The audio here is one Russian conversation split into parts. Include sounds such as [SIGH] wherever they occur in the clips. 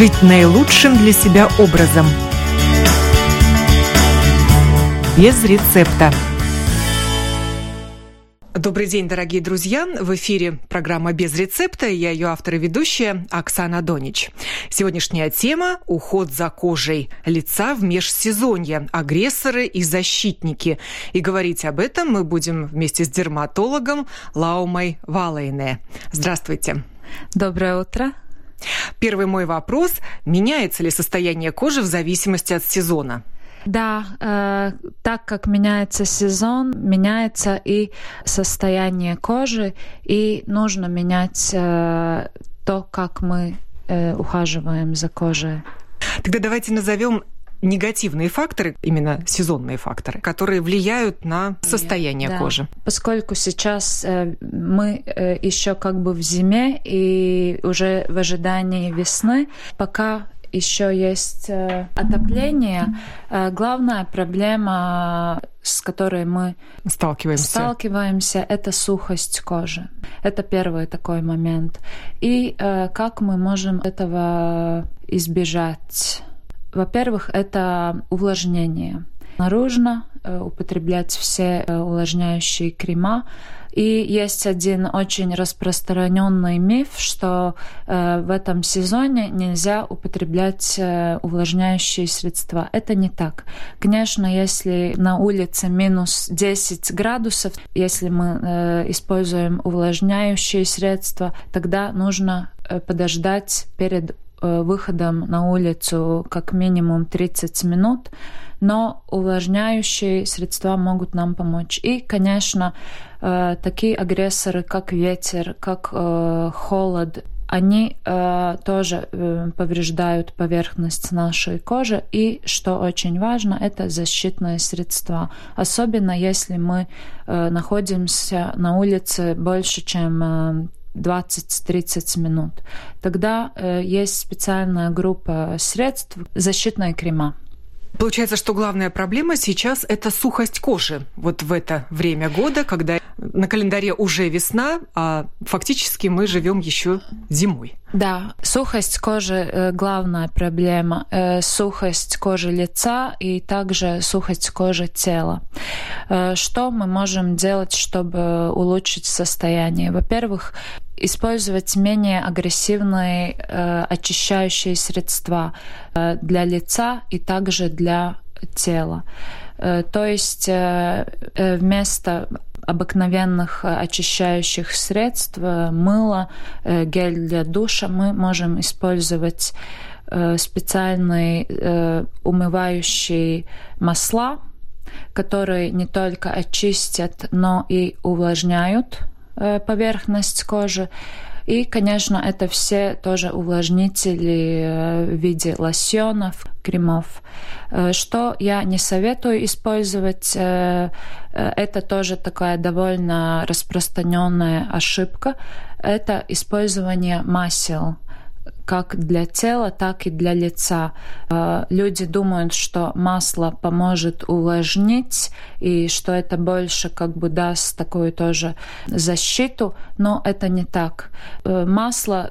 жить наилучшим для себя образом. Без рецепта. Добрый день, дорогие друзья! В эфире программа «Без рецепта». Я ее автор и ведущая Оксана Донич. Сегодняшняя тема – уход за кожей лица в межсезонье, агрессоры и защитники. И говорить об этом мы будем вместе с дерматологом Лаумой Валейне. Здравствуйте! Доброе утро! Первый мой вопрос – меняется ли состояние кожи в зависимости от сезона? Да, э, так как меняется сезон, меняется и состояние кожи, и нужно менять э, то, как мы э, ухаживаем за кожей. Тогда давайте назовем негативные факторы, именно сезонные факторы, которые влияют на состояние да. кожи. Поскольку сейчас э, мы э, еще как бы в зиме и уже в ожидании весны, пока еще есть э, отопление. Главная проблема, с которой мы сталкиваемся. сталкиваемся, это сухость кожи. Это первый такой момент. И как мы можем этого избежать? Во-первых, это увлажнение. Нужно употреблять все увлажняющие крема, и есть один очень распространенный миф, что э, в этом сезоне нельзя употреблять э, увлажняющие средства. Это не так. Конечно, если на улице минус 10 градусов, если мы э, используем увлажняющие средства, тогда нужно э, подождать перед э, выходом на улицу как минимум 30 минут, но увлажняющие средства могут нам помочь. И, конечно, э, такие агрессоры, как ветер, как э, холод, они э, тоже э, повреждают поверхность нашей кожи. И, что очень важно, это защитные средства. Особенно если мы э, находимся на улице больше, чем э, 20-30 минут. Тогда э, есть специальная группа средств защитные крема. Получается, что главная проблема сейчас – это сухость кожи. Вот в это время года, когда на календаре уже весна, а фактически мы живем еще зимой. Да, сухость кожи э, – главная проблема. Э, сухость кожи лица и также сухость кожи тела. Э, что мы можем делать, чтобы улучшить состояние? Во-первых, использовать менее агрессивные э, очищающие средства э, для лица и также для тела. Э, то есть э, э вместо обыкновенных очищающих средств, э, мыла, э, гель для душа, мы можем использовать э, специальные э, умывающие масла, которые не только очистят, но и увлажняют Э, поверхность кожи. И, конечно, это все тоже увлажнители э, в виде лосьонов, кремов. Э, что я не советую использовать, это тоже такая довольно распространенная ошибка, это использование масел как для тела, так и для лица. Э, люди думают, что масло поможет увлажнить и что это больше как бы даст такую тоже защиту, но это не так. Э, масло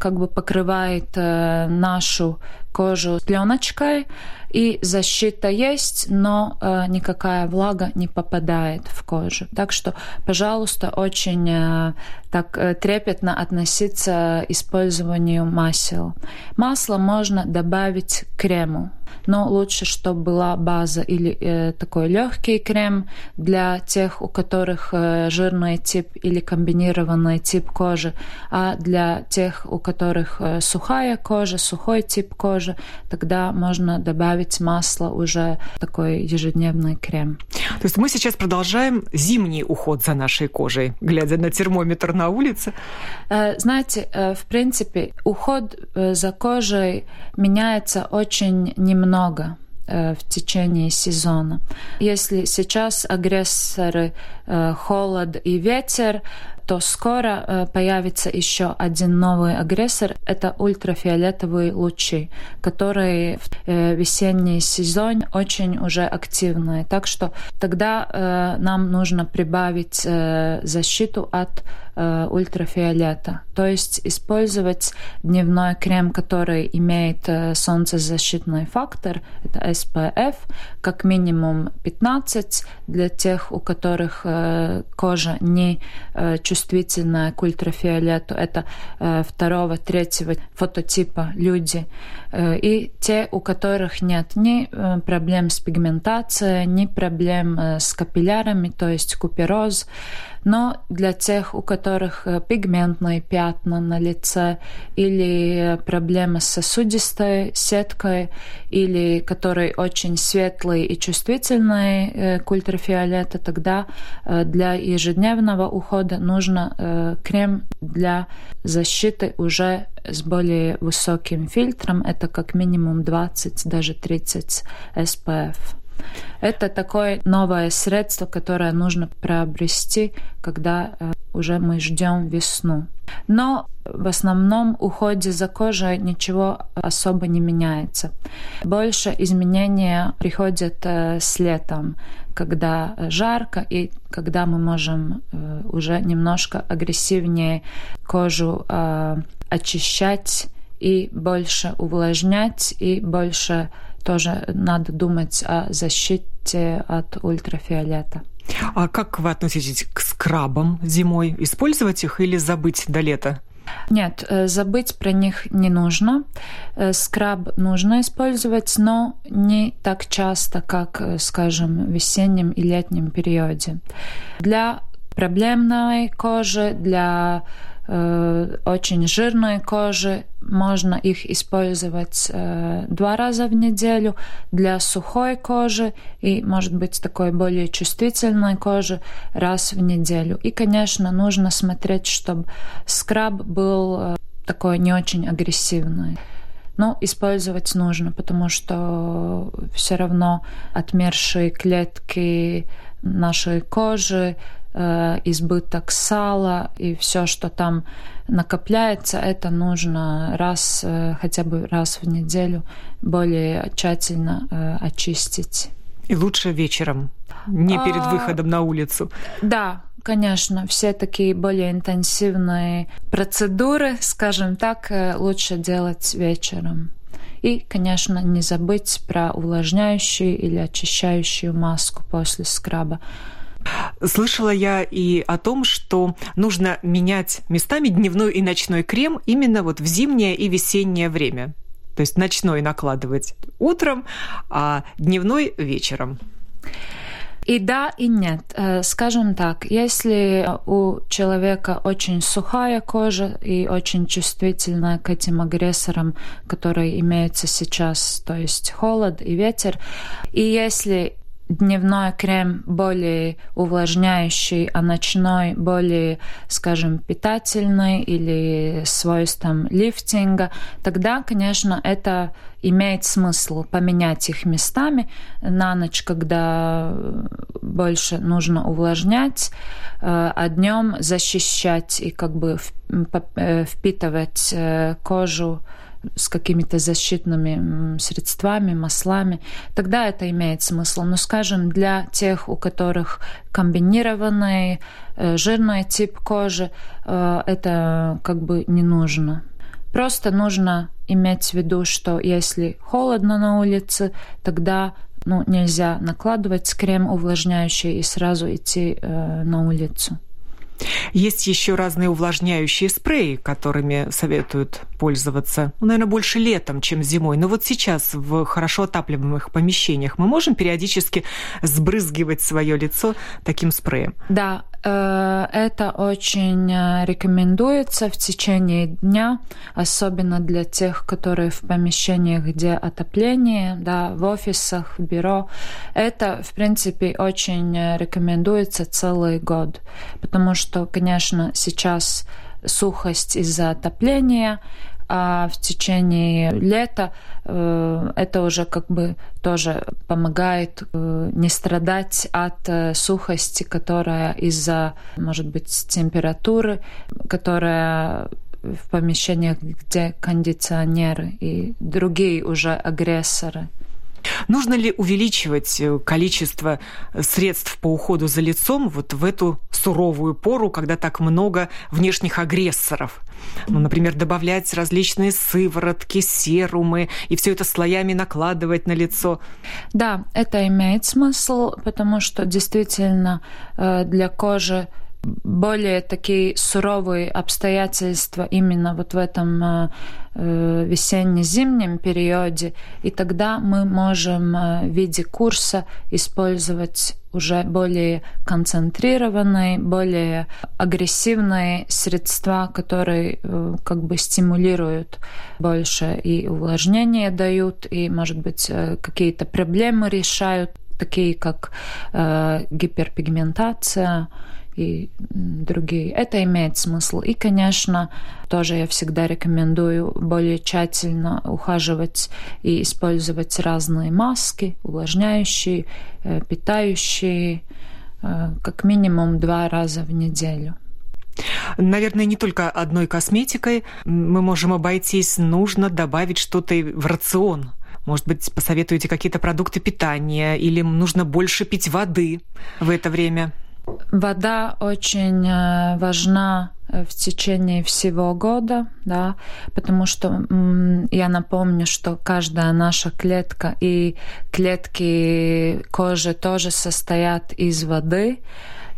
как бы покрывает э, нашу кожу пленочкой, и защита есть, но э, никакая влага не попадает в кожу. Так что, пожалуйста, очень э, так э, трепетно относиться к использованию масел. Масло можно добавить к крему но лучше, чтобы была база или э, такой легкий крем для тех, у которых э, жирный тип или комбинированный тип кожи, а для тех, у которых э, сухая кожа, сухой тип кожи, тогда можно добавить масло уже такой ежедневный крем. То есть мы сейчас продолжаем зимний уход за нашей кожей, глядя на термометр на улице? Э, знаете, э, в принципе, уход э, за кожей меняется очень немного много в течение сезона. Если сейчас агрессоры холод и ветер, то скоро появится еще один новый агрессор. Это ультрафиолетовые лучи, которые в весенний сезон очень уже активные. Так что тогда нам нужно прибавить защиту от Э, ультрафиолета. То есть использовать дневной крем, который имеет э, солнцезащитный фактор, это SPF, как минимум 15 для тех, у которых э, кожа не чувствительная к ультрафиолету. Это второго, третьего фототипа люди. И те, у которых нет ни проблем с пигментацией, ни проблем с капиллярами, то есть купероз, но для тех, у которых э, пигментные пятна на лице или проблемы с сосудистой сеткой, или которые очень светлые и чувствительные э, к ультрафиолету, тогда э, для ежедневного ухода нужно крем для защиты уже с более высоким фильтром. Это как минимум 20, даже 30 SPF. Это такое новое средство, которое нужно приобрести, когда э, уже мы ждем весну. Но в основном уходе за кожей ничего особо не меняется. Больше изменения приходят э, с летом, когда жарко и когда мы можем э, уже немножко агрессивнее кожу очищать и больше увлажнять и больше тоже надо думать о защите от ультрафиолета. А как вы относитесь к скрабам зимой? Использовать их или забыть до лета? Нет, э, забыть про них не нужно. Э, скраб нужно использовать, но не так часто, как, э, скажем, в весеннем и летнем периоде. Для проблемной кожи, для очень жирной кожи, можно их использовать э, два раза в неделю. Для сухой кожи и, может быть, такой более чувствительной кожи раз в неделю. И, конечно, нужно смотреть, чтобы скраб был э, такой не очень агрессивный. Но использовать нужно, потому что все равно отмершие клетки нашей кожи Э, избыток сала и все, что там накопляется, это нужно раз, э, хотя бы раз в неделю более тщательно э, очистить. И лучше вечером, не перед а, выходом на улицу. Да, конечно, все такие более интенсивные процедуры, скажем так, лучше делать вечером. И, конечно, не забыть про увлажняющую или очищающую маску после скраба. Слышала я и о том, что нужно менять местами дневной и ночной крем именно вот в зимнее и весеннее время. То есть ночной накладывать утром, а дневной вечером. И да, и нет. Э, скажем так, если у человека очень сухая кожа и очень чувствительная к этим агрессорам, которые имеются сейчас, то есть холод и ветер, и если дневной крем более увлажняющий, а ночной более, скажем, питательный или свойством лифтинга, тогда, конечно, это имеет смысл поменять их местами. На ночь, когда больше нужно увлажнять, э, а днем защищать и как бы э, впитывать э, кожу с какими-то защитными средствами, маслами, тогда это имеет смысл. Но, скажем, для тех, у которых комбинированный э, жирный тип кожи, э, это как бы не нужно. Просто нужно иметь в виду, что если холодно на улице, тогда ну, нельзя накладывать крем увлажняющий и сразу идти э, на улицу. Есть еще разные увлажняющие спреи, которыми советуют пользоваться, ну, наверное, больше летом, чем зимой. Но вот сейчас в хорошо отапливаемых помещениях мы можем периодически сбрызгивать свое лицо таким спреем. Да, это очень э, рекомендуется в течение дня, особенно для тех, которые в помещениях, где отопление, да, в офисах, в бюро. Это, в принципе, очень э, рекомендуется целый год, потому что, конечно, сейчас сухость из-за отопления, а в течение лета э, это уже как бы тоже помогает э, не страдать от э, сухости, которая из-за, может быть, температуры, которая в помещениях, где кондиционеры и другие уже агрессоры. Нужно ли увеличивать э, количество средств по уходу за лицом вот в эту суровую пору, когда так много внешних агрессоров? Ну, например, добавлять различные сыворотки, серумы и все это слоями накладывать на лицо. Да, это имеет смысл, потому что действительно э, для кожи более такие суровые обстоятельства именно вот в этом э, э, весенне-зимнем периоде, и тогда мы можем э, в виде курса использовать уже более концентрированные, более агрессивные средства, которые как бы стимулируют больше и увлажнение дают, и, может быть, какие-то проблемы решают, такие как гиперпигментация, и другие. Это имеет смысл. И, конечно, тоже я всегда рекомендую более тщательно ухаживать и использовать разные маски, увлажняющие, э, питающие, э, как минимум два раза в неделю. Наверное, не только одной косметикой мы можем обойтись, нужно добавить что-то в рацион. Может быть, посоветуете какие-то продукты питания или нужно больше пить воды в это время? Вода очень э, важна э, в течение всего года, да, потому что я напомню, что каждая наша клетка и клетки кожи тоже состоят из воды,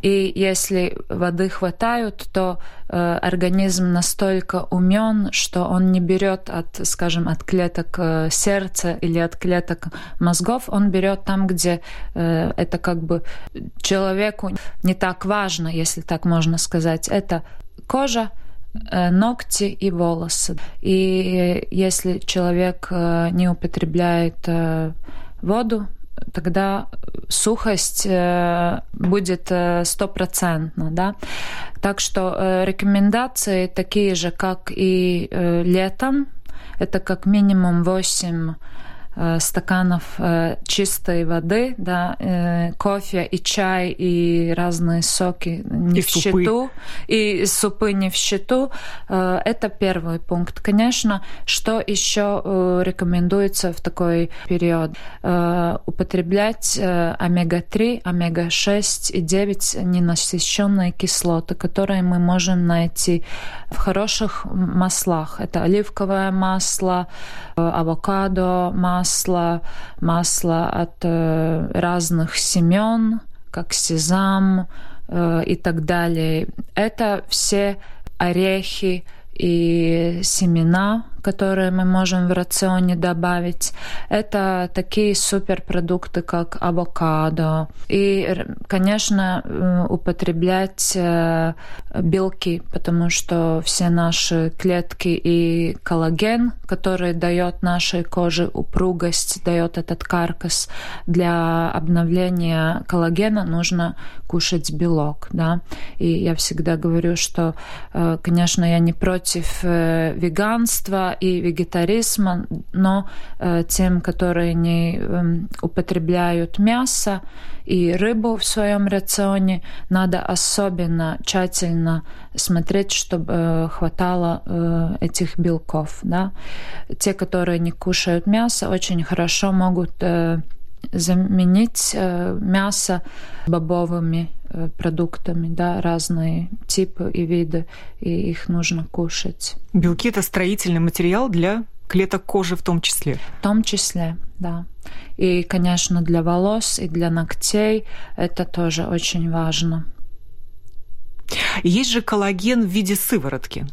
и если воды хватает, то э, организм настолько умен, что он не берет от, скажем, от клеток э, сердца или от клеток мозгов, он берет там, где э, это как бы человеку не так важно, если так можно сказать. Это кожа, э, ногти и волосы. И если человек э, не употребляет э, воду, тогда сухость э, будет э, стопроцентно, да. Так что э, рекомендации такие же, как и летом. Это как минимум 8 Э, стаканов э, чистой воды, да, э, кофе и чай и разные соки не и в супы. счету, и супы не в счету. Это первый пункт. Конечно, что еще рекомендуется в такой период? Употреблять омега-3, омега-6 и 9 ненасыщенные кислоты, которые мы можем найти в хороших маслах. Это оливковое масло, авокадо масло, масло, масло от э, разных семян, как сезам э, и так далее. Это все орехи и семена, которые мы можем в рационе добавить. Это такие суперпродукты, как авокадо. И, конечно, э, употреблять э, белки, потому что все наши клетки и коллаген, который дает нашей коже упругость, дает этот каркас, для обновления коллагена нужно кушать белок. Да? И я всегда говорю, что, э, конечно, я не против веганства, и вегетаризма, но э, тем, которые не э, употребляют мясо и рыбу в своем рационе, надо особенно тщательно смотреть, чтобы э, хватало э, этих белков. Да? Те, которые не кушают мясо, очень хорошо могут э, заменить э, мясо бобовыми продуктами, да, разные типы и виды, и их нужно кушать. Белки – это строительный материал для клеток кожи в том числе? В том числе, да. И, конечно, для волос и для ногтей это тоже очень важно. Есть же коллаген в виде сыворотки.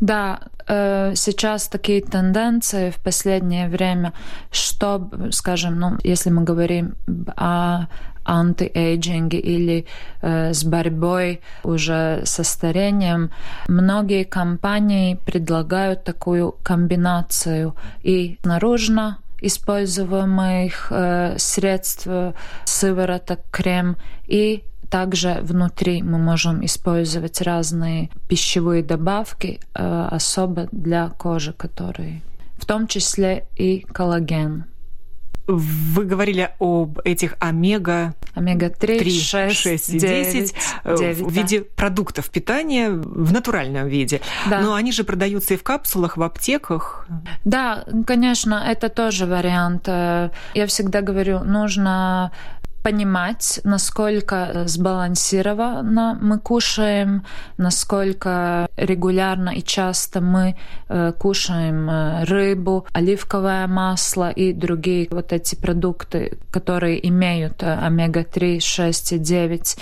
Да, э, сейчас такие тенденции в последнее время, что, скажем, ну, если мы говорим о антиэйджинге или э, с борьбой уже со старением, многие компании предлагают такую комбинацию и наружно используемых э, средств, сывороток, крем и также внутри мы можем использовать разные пищевые добавки, особо для кожи, которые в том числе и коллаген. Вы говорили об этих омега... Омега-3, 6, 6 и 10, 10, 9 в да. виде продуктов питания в натуральном виде. Да. Но они же продаются и в капсулах, в аптеках. Да, конечно, это тоже вариант. Я всегда говорю, нужно понимать, насколько сбалансированно мы кушаем, насколько регулярно и часто мы э, кушаем э, рыбу, оливковое масло и другие вот эти продукты, которые имеют э, омега-3, 6 и 9.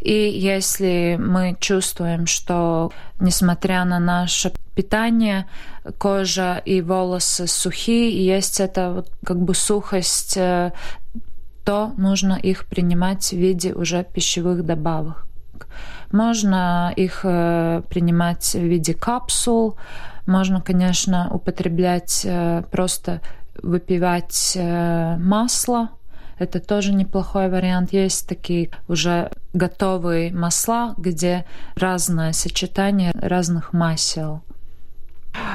И если мы чувствуем, что несмотря на наше питание, кожа и волосы сухие, есть эта вот как бы сухость то нужно их принимать в виде уже пищевых добавок. Можно их э, принимать в виде капсул, можно, конечно, употреблять э, просто выпивать э, масло. Это тоже неплохой вариант. Есть такие уже готовые масла, где разное сочетание разных масел.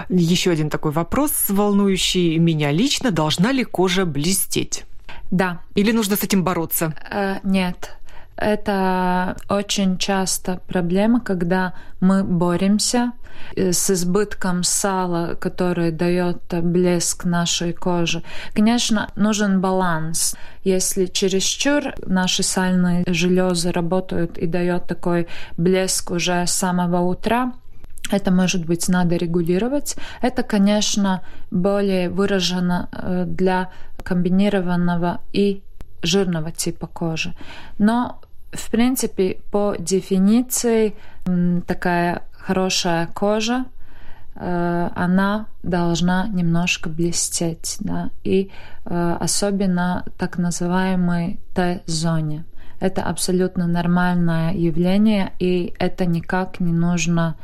Еще один такой вопрос, волнующий меня лично. Должна ли кожа блестеть? Да. Или нужно с этим бороться? Э, нет. Это очень часто проблема, когда мы боремся э, с избытком сала, который дает блеск нашей кожи. Конечно, нужен баланс. Если чересчур наши сальные железы работают и дает такой блеск уже с самого утра, это, может быть, надо регулировать. Это, конечно, более выражено э, для комбинированного и жирного типа кожи. Но, в принципе, по дефиниции такая хорошая кожа, э, она должна немножко блестеть, да, и э, особенно так называемой Т-зоне. Это абсолютно нормальное явление, и это никак не нужно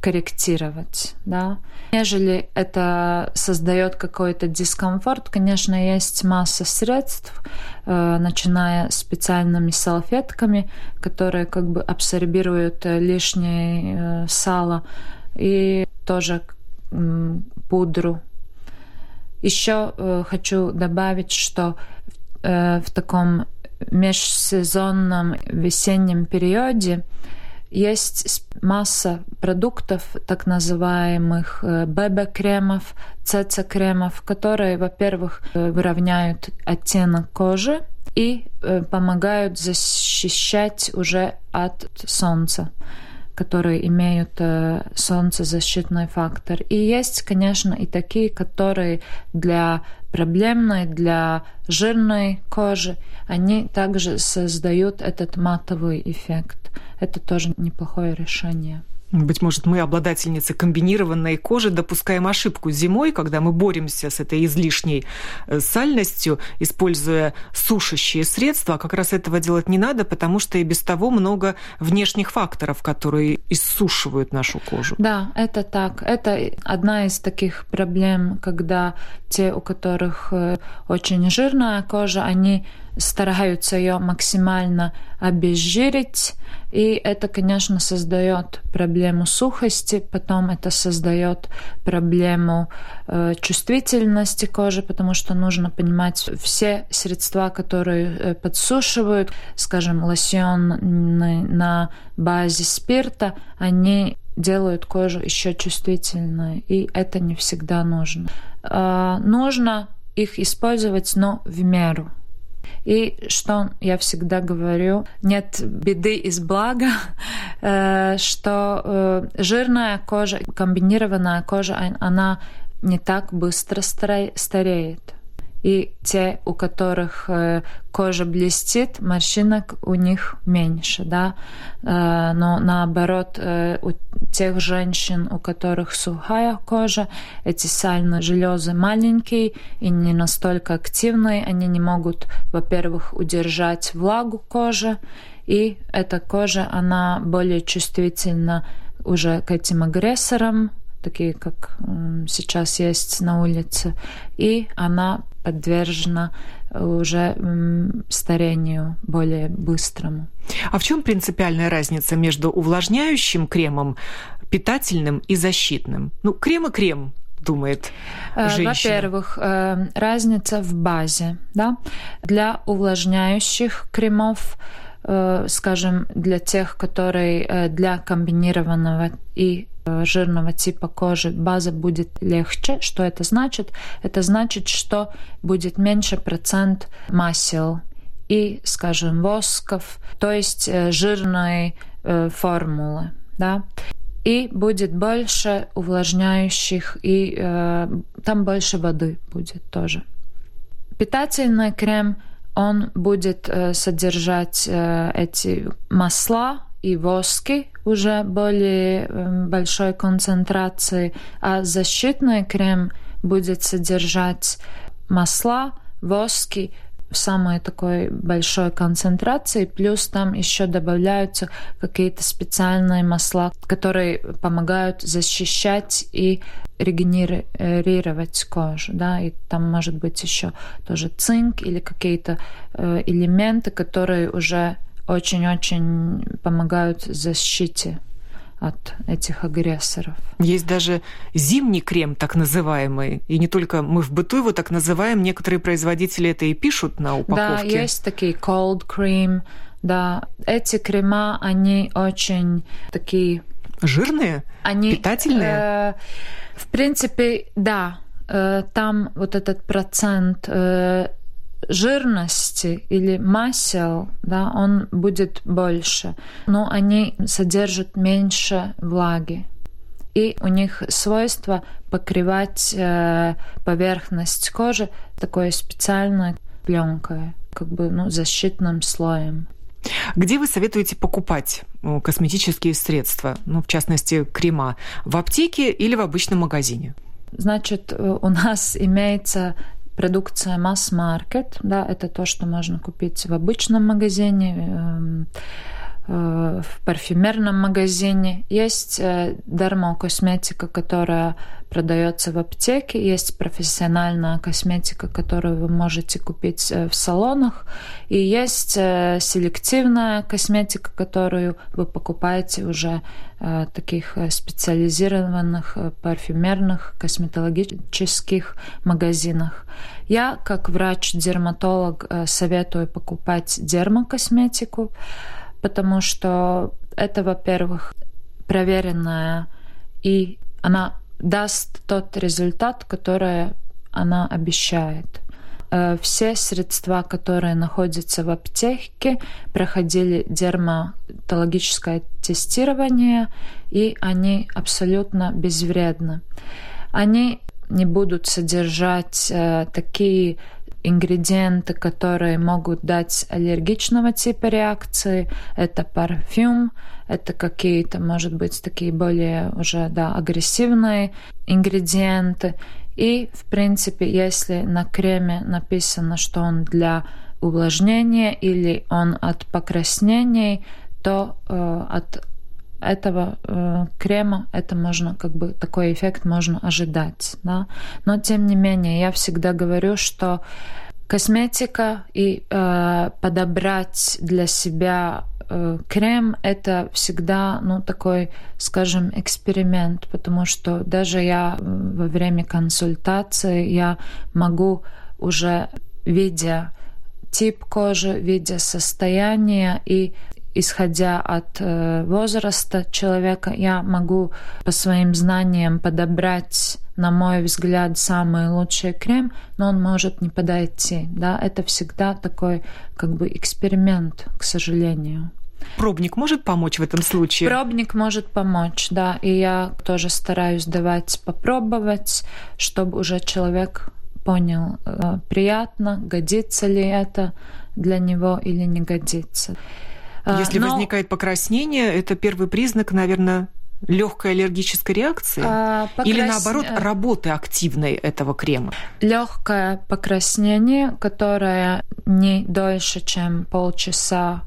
корректировать, да. Нежели это создает какой-то дискомфорт, конечно, есть масса средств, э, начиная специальными салфетками, которые как бы абсорбируют лишнее э, сало, и тоже пудру. Еще э, хочу добавить, что в таком межсезонном весеннем периоде есть масса продуктов, так называемых э, ББ-кремов, ЦЦ-кремов, которые, во-первых, э, выравняют оттенок кожи и э, помогают защищать уже от солнца которые имеют солнцезащитный фактор. И есть, конечно, и такие, которые для проблемной, для жирной кожи, они также создают этот матовый эффект это тоже неплохое решение. Быть может, мы, обладательницы комбинированной кожи, допускаем ошибку зимой, когда мы боремся с этой излишней э, сальностью, используя сушащие средства. А как раз этого делать не надо, потому что и без того много внешних факторов, которые иссушивают нашу кожу. Да, это так. Это одна из таких проблем, когда те, у которых э, очень жирная кожа, они стараются ее максимально обезжирить, и это, конечно, создает проблему сухости, потом это создает проблему э, чувствительности кожи, потому что нужно понимать все средства, которые э, подсушивают, скажем, лосьон на базе спирта, они делают кожу еще чувствительной, и это не всегда нужно. Э, нужно их использовать, но в меру. И что я всегда говорю, нет беды из блага, [LAUGHS] э, что э, жирная кожа, комбинированная кожа, она не так быстро стареет и те, у которых э, кожа блестит, морщинок у них меньше, да, э, но наоборот, э, у тех женщин, у которых сухая кожа, эти сальные железы маленькие и не настолько активные, они не могут, во-первых, удержать влагу кожи, и эта кожа, она более чувствительна уже к этим агрессорам, такие, как сейчас есть на улице, и она подвержена уже старению более быстрому. А в чем принципиальная разница между увлажняющим кремом, питательным и защитным? Ну, крем и крем, думает э, женщина? Во-первых, э, разница в базе. Да? Для увлажняющих кремов э, скажем, для тех, которые для комбинированного и жирного типа кожи база будет легче. Что это значит? Это значит, что будет меньше процент масел и, скажем, восков, то есть жирной формулы. Да? и будет больше увлажняющих, и э, там больше воды будет тоже. Питательный крем, он будет э, содержать э, эти масла и воски уже более э, большой концентрации, а защитный крем будет содержать масла, воски, в самой такой большой концентрации, плюс там еще добавляются какие-то специальные масла, которые помогают защищать и регенерировать кожу, да, и там может быть еще тоже цинк или какие-то э, элементы, которые уже очень-очень помогают защите от этих агрессоров. Есть даже зимний крем, так называемый. И не только мы в быту его так называем, некоторые производители это и пишут на упаковке. Да, есть такие cold cream. Да, эти крема, они очень такие... Жирные? Они, Питательные? Э, в принципе, да. Э, там вот этот процент э, жирности или масел, да, он будет больше, но они содержат меньше влаги. И у них свойство покрывать э, поверхность кожи такой специальной пленкой, как бы ну, защитным слоем. Где вы советуете покупать э, косметические средства, ну, в частности, крема, в аптеке или в обычном магазине? Значит, э, у нас имеется продукция масс-маркет, да, это то, что можно купить в обычном магазине, эм, в парфюмерном магазине. Есть э, дермокосметика, которая продается в аптеке, есть профессиональная косметика, которую вы можете купить э, в салонах, и есть э, селективная косметика, которую вы покупаете уже таких э, специализированных парфюмерных косметологических магазинах. Я, как врач-дерматолог, советую покупать дермокосметику, потому что это, во-первых, проверенная и она даст тот результат, который она обещает. Э, все средства, которые находятся в аптеке, проходили дерматологическое тестирование, и они абсолютно безвредны. Они не будут содержать э, такие ингредиенты, которые могут дать аллергичного типа реакции. Это парфюм, это какие-то, может быть, такие более уже да, агрессивные ингредиенты. И, в принципе, если на креме написано, что он для увлажнения или он от покраснений, то э, от этого э, крема это можно как бы такой эффект можно ожидать, да. Но тем не менее я всегда говорю, что косметика и э, подобрать для себя э, крем это всегда ну такой, скажем, эксперимент, потому что даже я во время консультации я могу уже видя тип кожи, видя состояние и исходя от э, возраста человека, я могу по своим знаниям подобрать, на мой взгляд, самый лучший крем, но он может не подойти. Да? Это всегда такой как бы эксперимент, к сожалению. Пробник может помочь в этом случае? Пробник может помочь, да. И я тоже стараюсь давать попробовать, чтобы уже человек понял, э, приятно, годится ли это для него или не годится. А, Если Но... возникает покраснение, это первый признак, наверное, легкой аллергической реакции а, покрас... или наоборот э, работы активной этого крема? Легкое покраснение, которое не дольше, чем полчаса,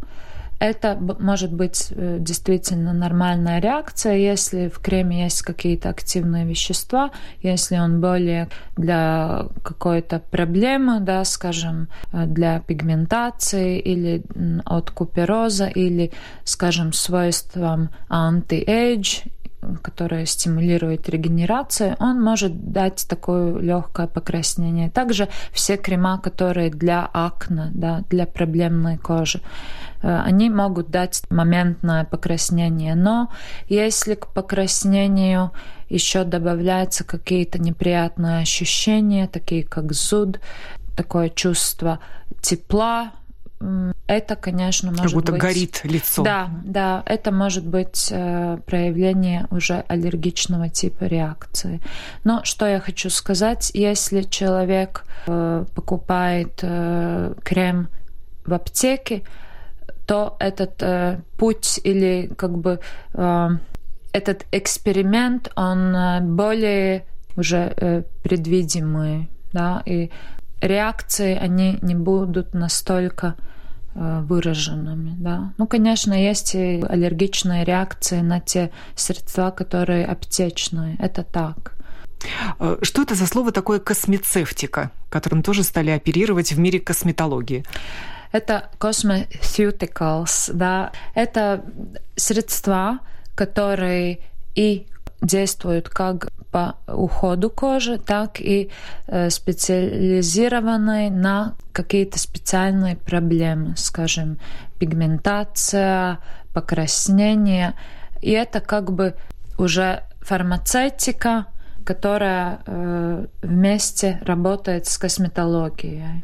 это может быть э, действительно нормальная реакция, если в креме есть какие-то активные вещества, если он более для какой-то проблемы, да, скажем, э, для пигментации или от купероза или, скажем, свойством anti-age которое стимулирует регенерацию, он может дать такое легкое покраснение. Также все крема, которые для акне, да, для проблемной кожи, э, они могут дать моментное покраснение. Но если к покраснению еще добавляются какие-то неприятные ощущения, такие как зуд, такое чувство тепла, это, конечно, может как будто быть... горит лицо. Да, да, это может быть э, проявление уже аллергичного типа реакции. Но что я хочу сказать, если человек э, покупает э, крем в аптеке, то этот путь или как бы этот эксперимент, он более уже предвидимый, да, и реакции, они не будут настолько выраженными. Да. Ну, конечно, есть и аллергичные реакции на те средства, которые аптечные. Это так. Э, что это за слово такое космецевтика, которым тоже стали оперировать в мире косметологии? Это cosmeceuticals, да. Это средства, которые и действуют как по уходу кожи, так и специализированной на какие-то специальные проблемы, скажем, пигментация, покраснение. И это как бы уже фармацевтика, которая вместе работает с косметологией.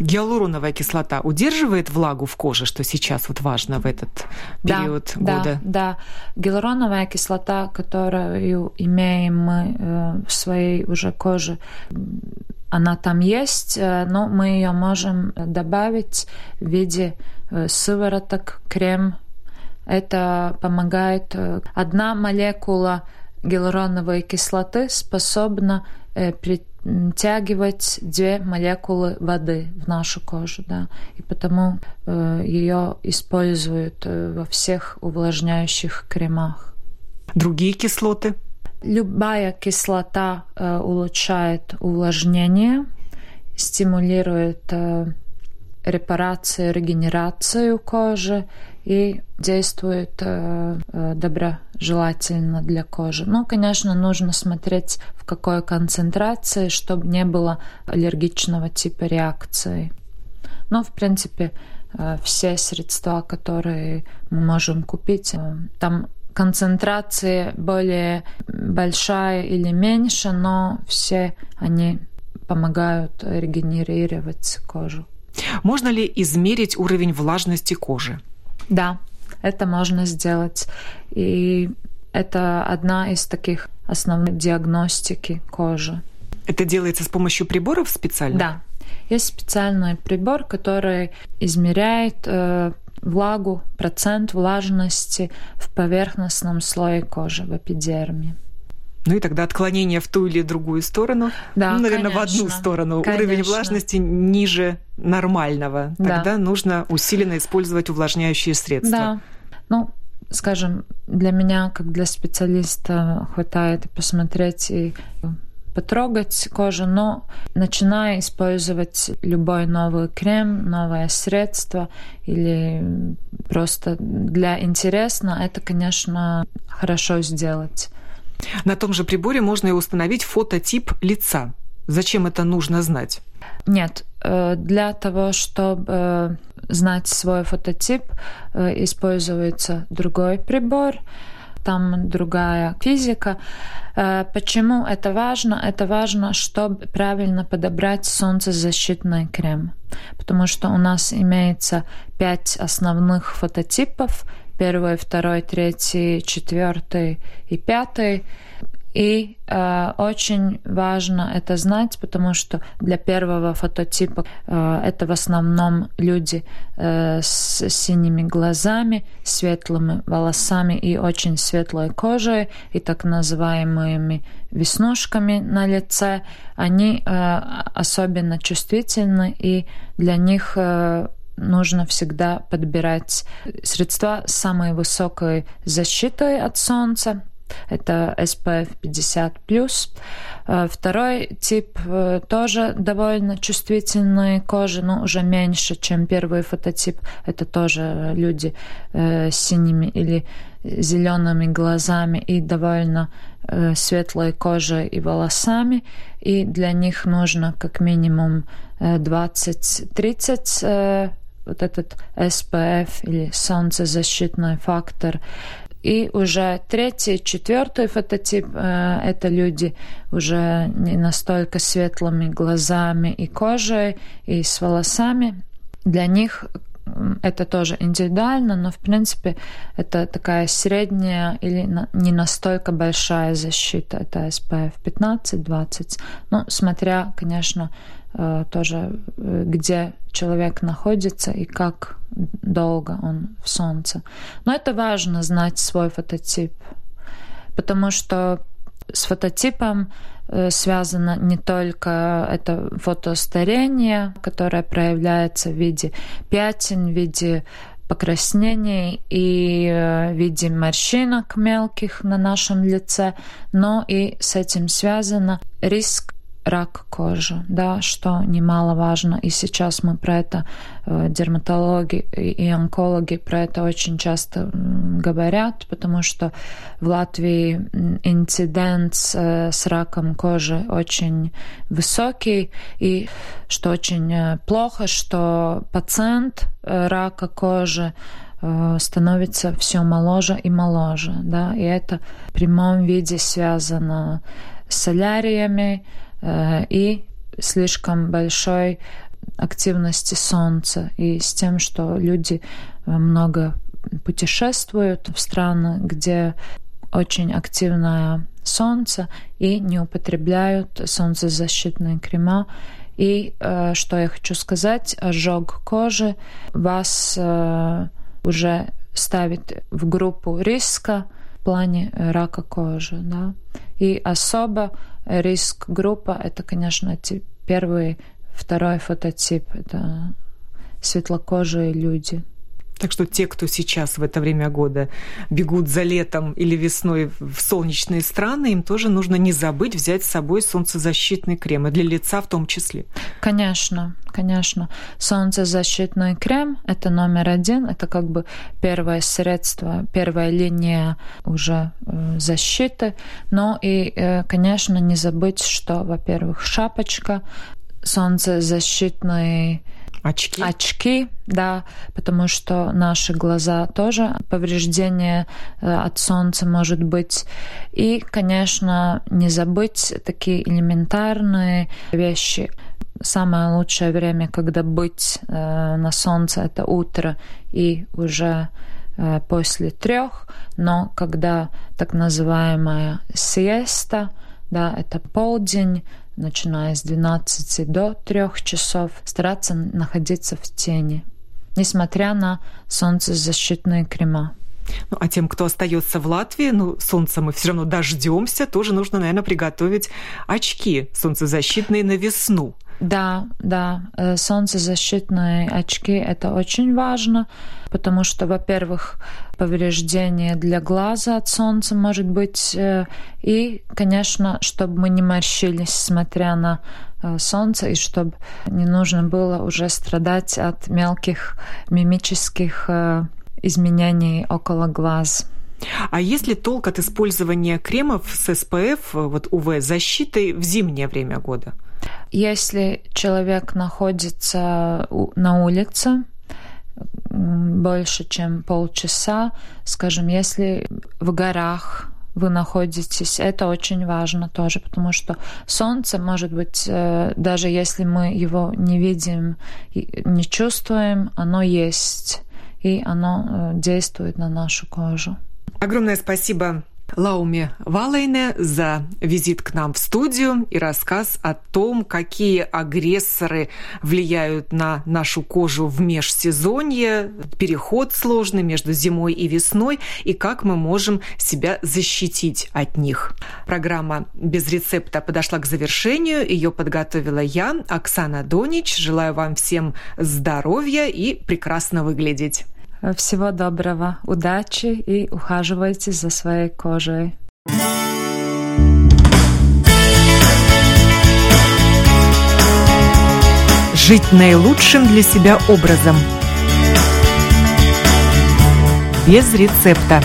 Гиалуроновая кислота удерживает влагу в коже, что сейчас вот важно в этот период да, года? Да, да. Гиалуроновая кислота, которую имеем мы э, в своей уже коже, она там есть, э, но мы ее можем добавить в виде э, сывороток, крем. Это помогает. Одна молекула гиалуроновой кислоты способна при втягивать две молекулы воды в нашу кожу, да, и потому э, ее используют э, во всех увлажняющих кремах. Другие кислоты? Любая кислота э, улучшает увлажнение, стимулирует э, репарацию, регенерацию кожи и действует э, э, доброжелательно для кожи. Ну, конечно, нужно смотреть, в какой концентрации, чтобы не было аллергичного типа реакции. Но, в принципе, э, все средства, которые мы можем купить, э, там концентрация более большая или меньше, но все они помогают регенерировать кожу. Можно ли измерить уровень влажности кожи? Да, это можно сделать. И это одна из таких основных диагностики кожи. Это делается с помощью приборов специальных? Да. Есть специальный прибор, который измеряет э, влагу, процент влажности в поверхностном слое кожи, в эпидерме. Ну и тогда отклонение в ту или другую сторону, да, ну, наверное, конечно, в одну сторону, конечно. уровень влажности ниже нормального. Тогда да. нужно усиленно использовать увлажняющие средства. Да. Ну, скажем, для меня, как для специалиста, хватает посмотреть и потрогать кожу, но начиная использовать любой новый крем, новое средство или просто для интересно, это, конечно, хорошо сделать. На том же приборе можно и установить фототип лица. Зачем это нужно знать? Нет, э, для того, чтобы э, знать свой фототип, э, используется другой прибор, там другая физика. Почему это важно? Это важно, чтобы правильно подобрать солнцезащитный крем. Потому что у нас имеется пять основных фототипов – первый, второй, третий, четвертый и пятый. И э, очень важно это знать, потому что для первого фототипа э, это в основном люди э, с синими глазами, светлыми волосами и очень светлой кожей, и так называемыми веснушками на лице. Они э, особенно чувствительны, и для них э, нужно всегда подбирать средства с самой высокой защитой от солнца. Это SPF 50+. Э, второй тип э, тоже довольно чувствительной кожи, но уже меньше, чем первый фототип. Это тоже люди э, с синими или зелеными глазами и довольно светлой кожей и волосами. И для них нужно как минимум 20-30 вот этот SPF или солнцезащитный фактор и уже третий, четвертый фототип э, – это люди уже не настолько светлыми глазами и кожей, и с волосами. Для них это тоже индивидуально, но в принципе это такая средняя или не настолько большая защита. Это SPF 15-20. Ну, смотря, конечно, тоже, э, где человек находится и как долго он в солнце. Но это важно знать свой фототип, потому что с фототипом э, связано не только это фотостарение, которое проявляется в виде пятен, в виде покраснений и в виде морщинок мелких на нашем лице, но и с этим связано риск рак кожи, да, что немаловажно. И сейчас мы про это, э, дерматологи и онкологи про это очень часто говорят, потому что в Латвии инцидент с раком кожи очень высокий, и что очень э, плохо, что пациент э, рака кожи становится все моложе и моложе, да, и это в прямом виде связано с соляриями, Э, и слишком большой активности Солнца и с тем, что люди э, много путешествуют в страны, где очень активное солнце и не употребляют солнцезащитные крема. И э, что я хочу сказать, ожог кожи вас э, уже ставит в группу риска плане рака кожи. Да? И особо риск группа — это, конечно, первый, второй фототип. Это светлокожие люди. Так что те, кто сейчас в это время года бегут за летом или весной в солнечные страны, им тоже нужно не забыть взять с собой солнцезащитный крем, и для лица в том числе. Конечно, конечно. Солнцезащитный крем – это номер один, это как бы первое средство, первая линия уже э, защиты. Но и, э, конечно, не забыть, что, во-первых, шапочка, солнцезащитный Очки? Очки, да, потому что наши глаза тоже повреждение э, от солнца может быть. И, конечно, не забыть такие элементарные вещи. Самое лучшее время, когда быть э, на солнце, это утро и уже э, после трех, но когда так называемая сиеста, да, это полдень, начиная с 12 до 3 часов, стараться находиться в тени, несмотря на солнцезащитные крема. Ну, а тем, кто остается в Латвии, ну, солнца мы все равно дождемся, тоже нужно, наверное, приготовить очки солнцезащитные на весну. Да, да, э, солнцезащитные очки – это очень важно, потому что, во-первых, повреждение для глаза от солнца может быть, э, и, конечно, чтобы мы не морщились, смотря на э, солнце, и чтобы не нужно было уже страдать от мелких мимических изменений около глаз. А есть ли толк от использования кремов с SPF, вот УВ-защитой в зимнее время года? Если человек находится на улице больше, чем полчаса, скажем, если в горах вы находитесь, это очень важно тоже, потому что солнце может быть, э, даже если мы его не видим, не чувствуем, оно есть, и оно э, действует на нашу кожу. Огромное спасибо Лауме Валейне за визит к нам в студию и рассказ о том, какие агрессоры влияют на нашу кожу в межсезонье, переход сложный между зимой и весной, и как мы можем себя защитить от них. Программа «Без рецепта» подошла к завершению. Ее подготовила я, Оксана Донич. Желаю вам всем здоровья и прекрасно выглядеть. Всего доброго, удачи и ухаживайте за своей кожей. Жить наилучшим для себя образом. Без рецепта.